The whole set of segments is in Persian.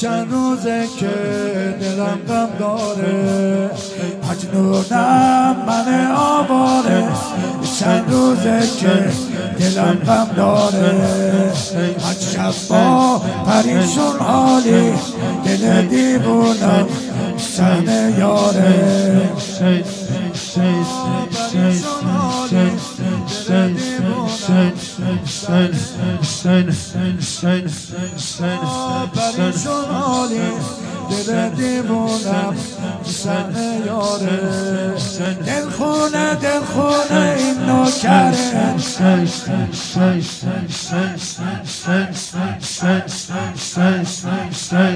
چند روزه که دلم غم داره مجنونم من آباره چند روزه که دلم غم داره شب با پریشون حالی دل دیوونم سن یاره دیوونم پریشون حالی دل دیوونم سن یاره دل خونه دل خونه این نوکره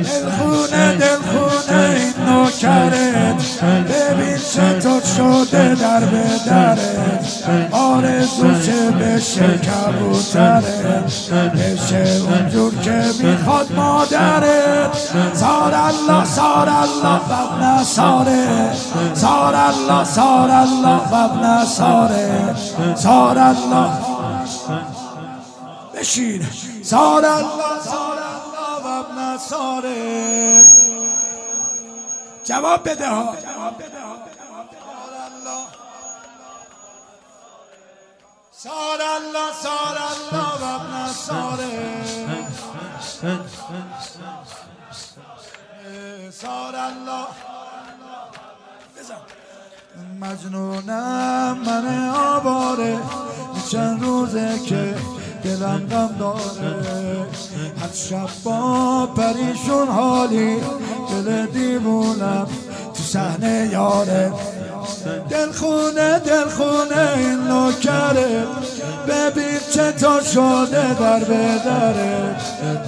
دل خونه دل خونه این نوکرت ببین چطور شده در به درت آرزو چه بشه کبوترت بشه اونجور که می‌خواد مادرت سار الله سار الله ببن ساره سار الله سار الله ببن ساره سار الله بشین سار الله سار الله ببن ساره جواب بده ها سار الله سار الله ببن ساره سار الله. مجنونم من آباره چند روزه که دلم غم داره. هر شب با پریشون حالی دل دیوونم تو صحنه یاره. دل خونه دل خونه این نوکره ببین چطور شده در بدره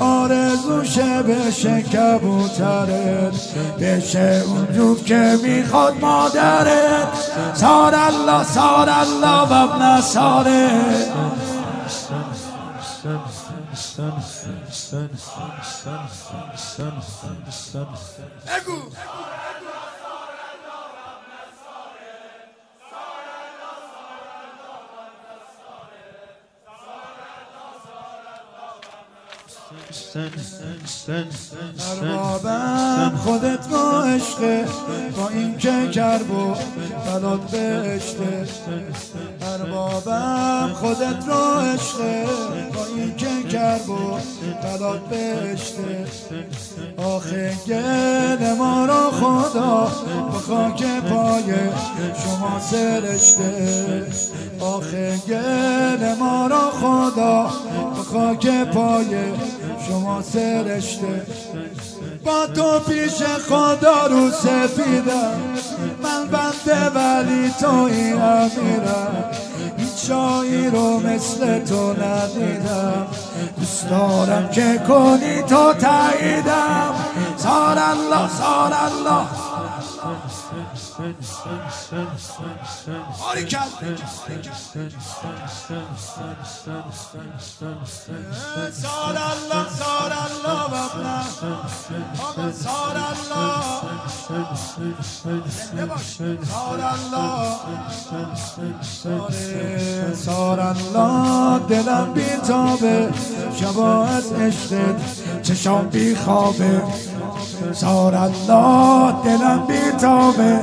آرزوشه بشه کبوترت بشه اونجور که می‌خواد مادرت سار الله سار الله و ابن ساره. بگو اربابم خودت با عشقه با این که کرب و بلاد بهشته. اربابم خودت را عشقه با این که کرب و بلاد بهشته. آخه گل ما را خدا به خاک پای شما سرشته. آخه گل ما را خدا به خاک پای شما سرشته با تو پیش خدا رو سفیدم. من بنده ولی توی امیرم. هیچ جایی رو مثل تو ندیدم. دوست دارم که کنی تو تاییدم. سار الله سار الله. سار الله سار الله آقا سار الله دلم بیتابه شبا از عشقت چشام بی خوابه سار الله دلم بیتابه.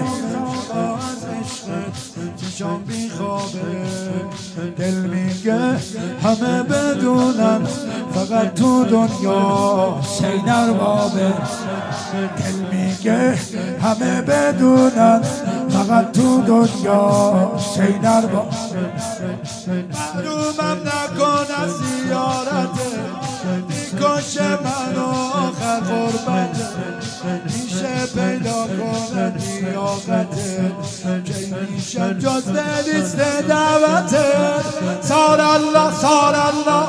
عشقت چشام بی خوابه. دل میگه همه بدونن فقط تو دنیا. سینر بابه. دل میگه همه بدونن فقط تو دنیا. سینر بابه. محرومم نکن از زیارته می‌کشه منو. آخر قربته میشه پیدا کنه لیاقته که میشه جز لیست دعوته سار الله سار الله.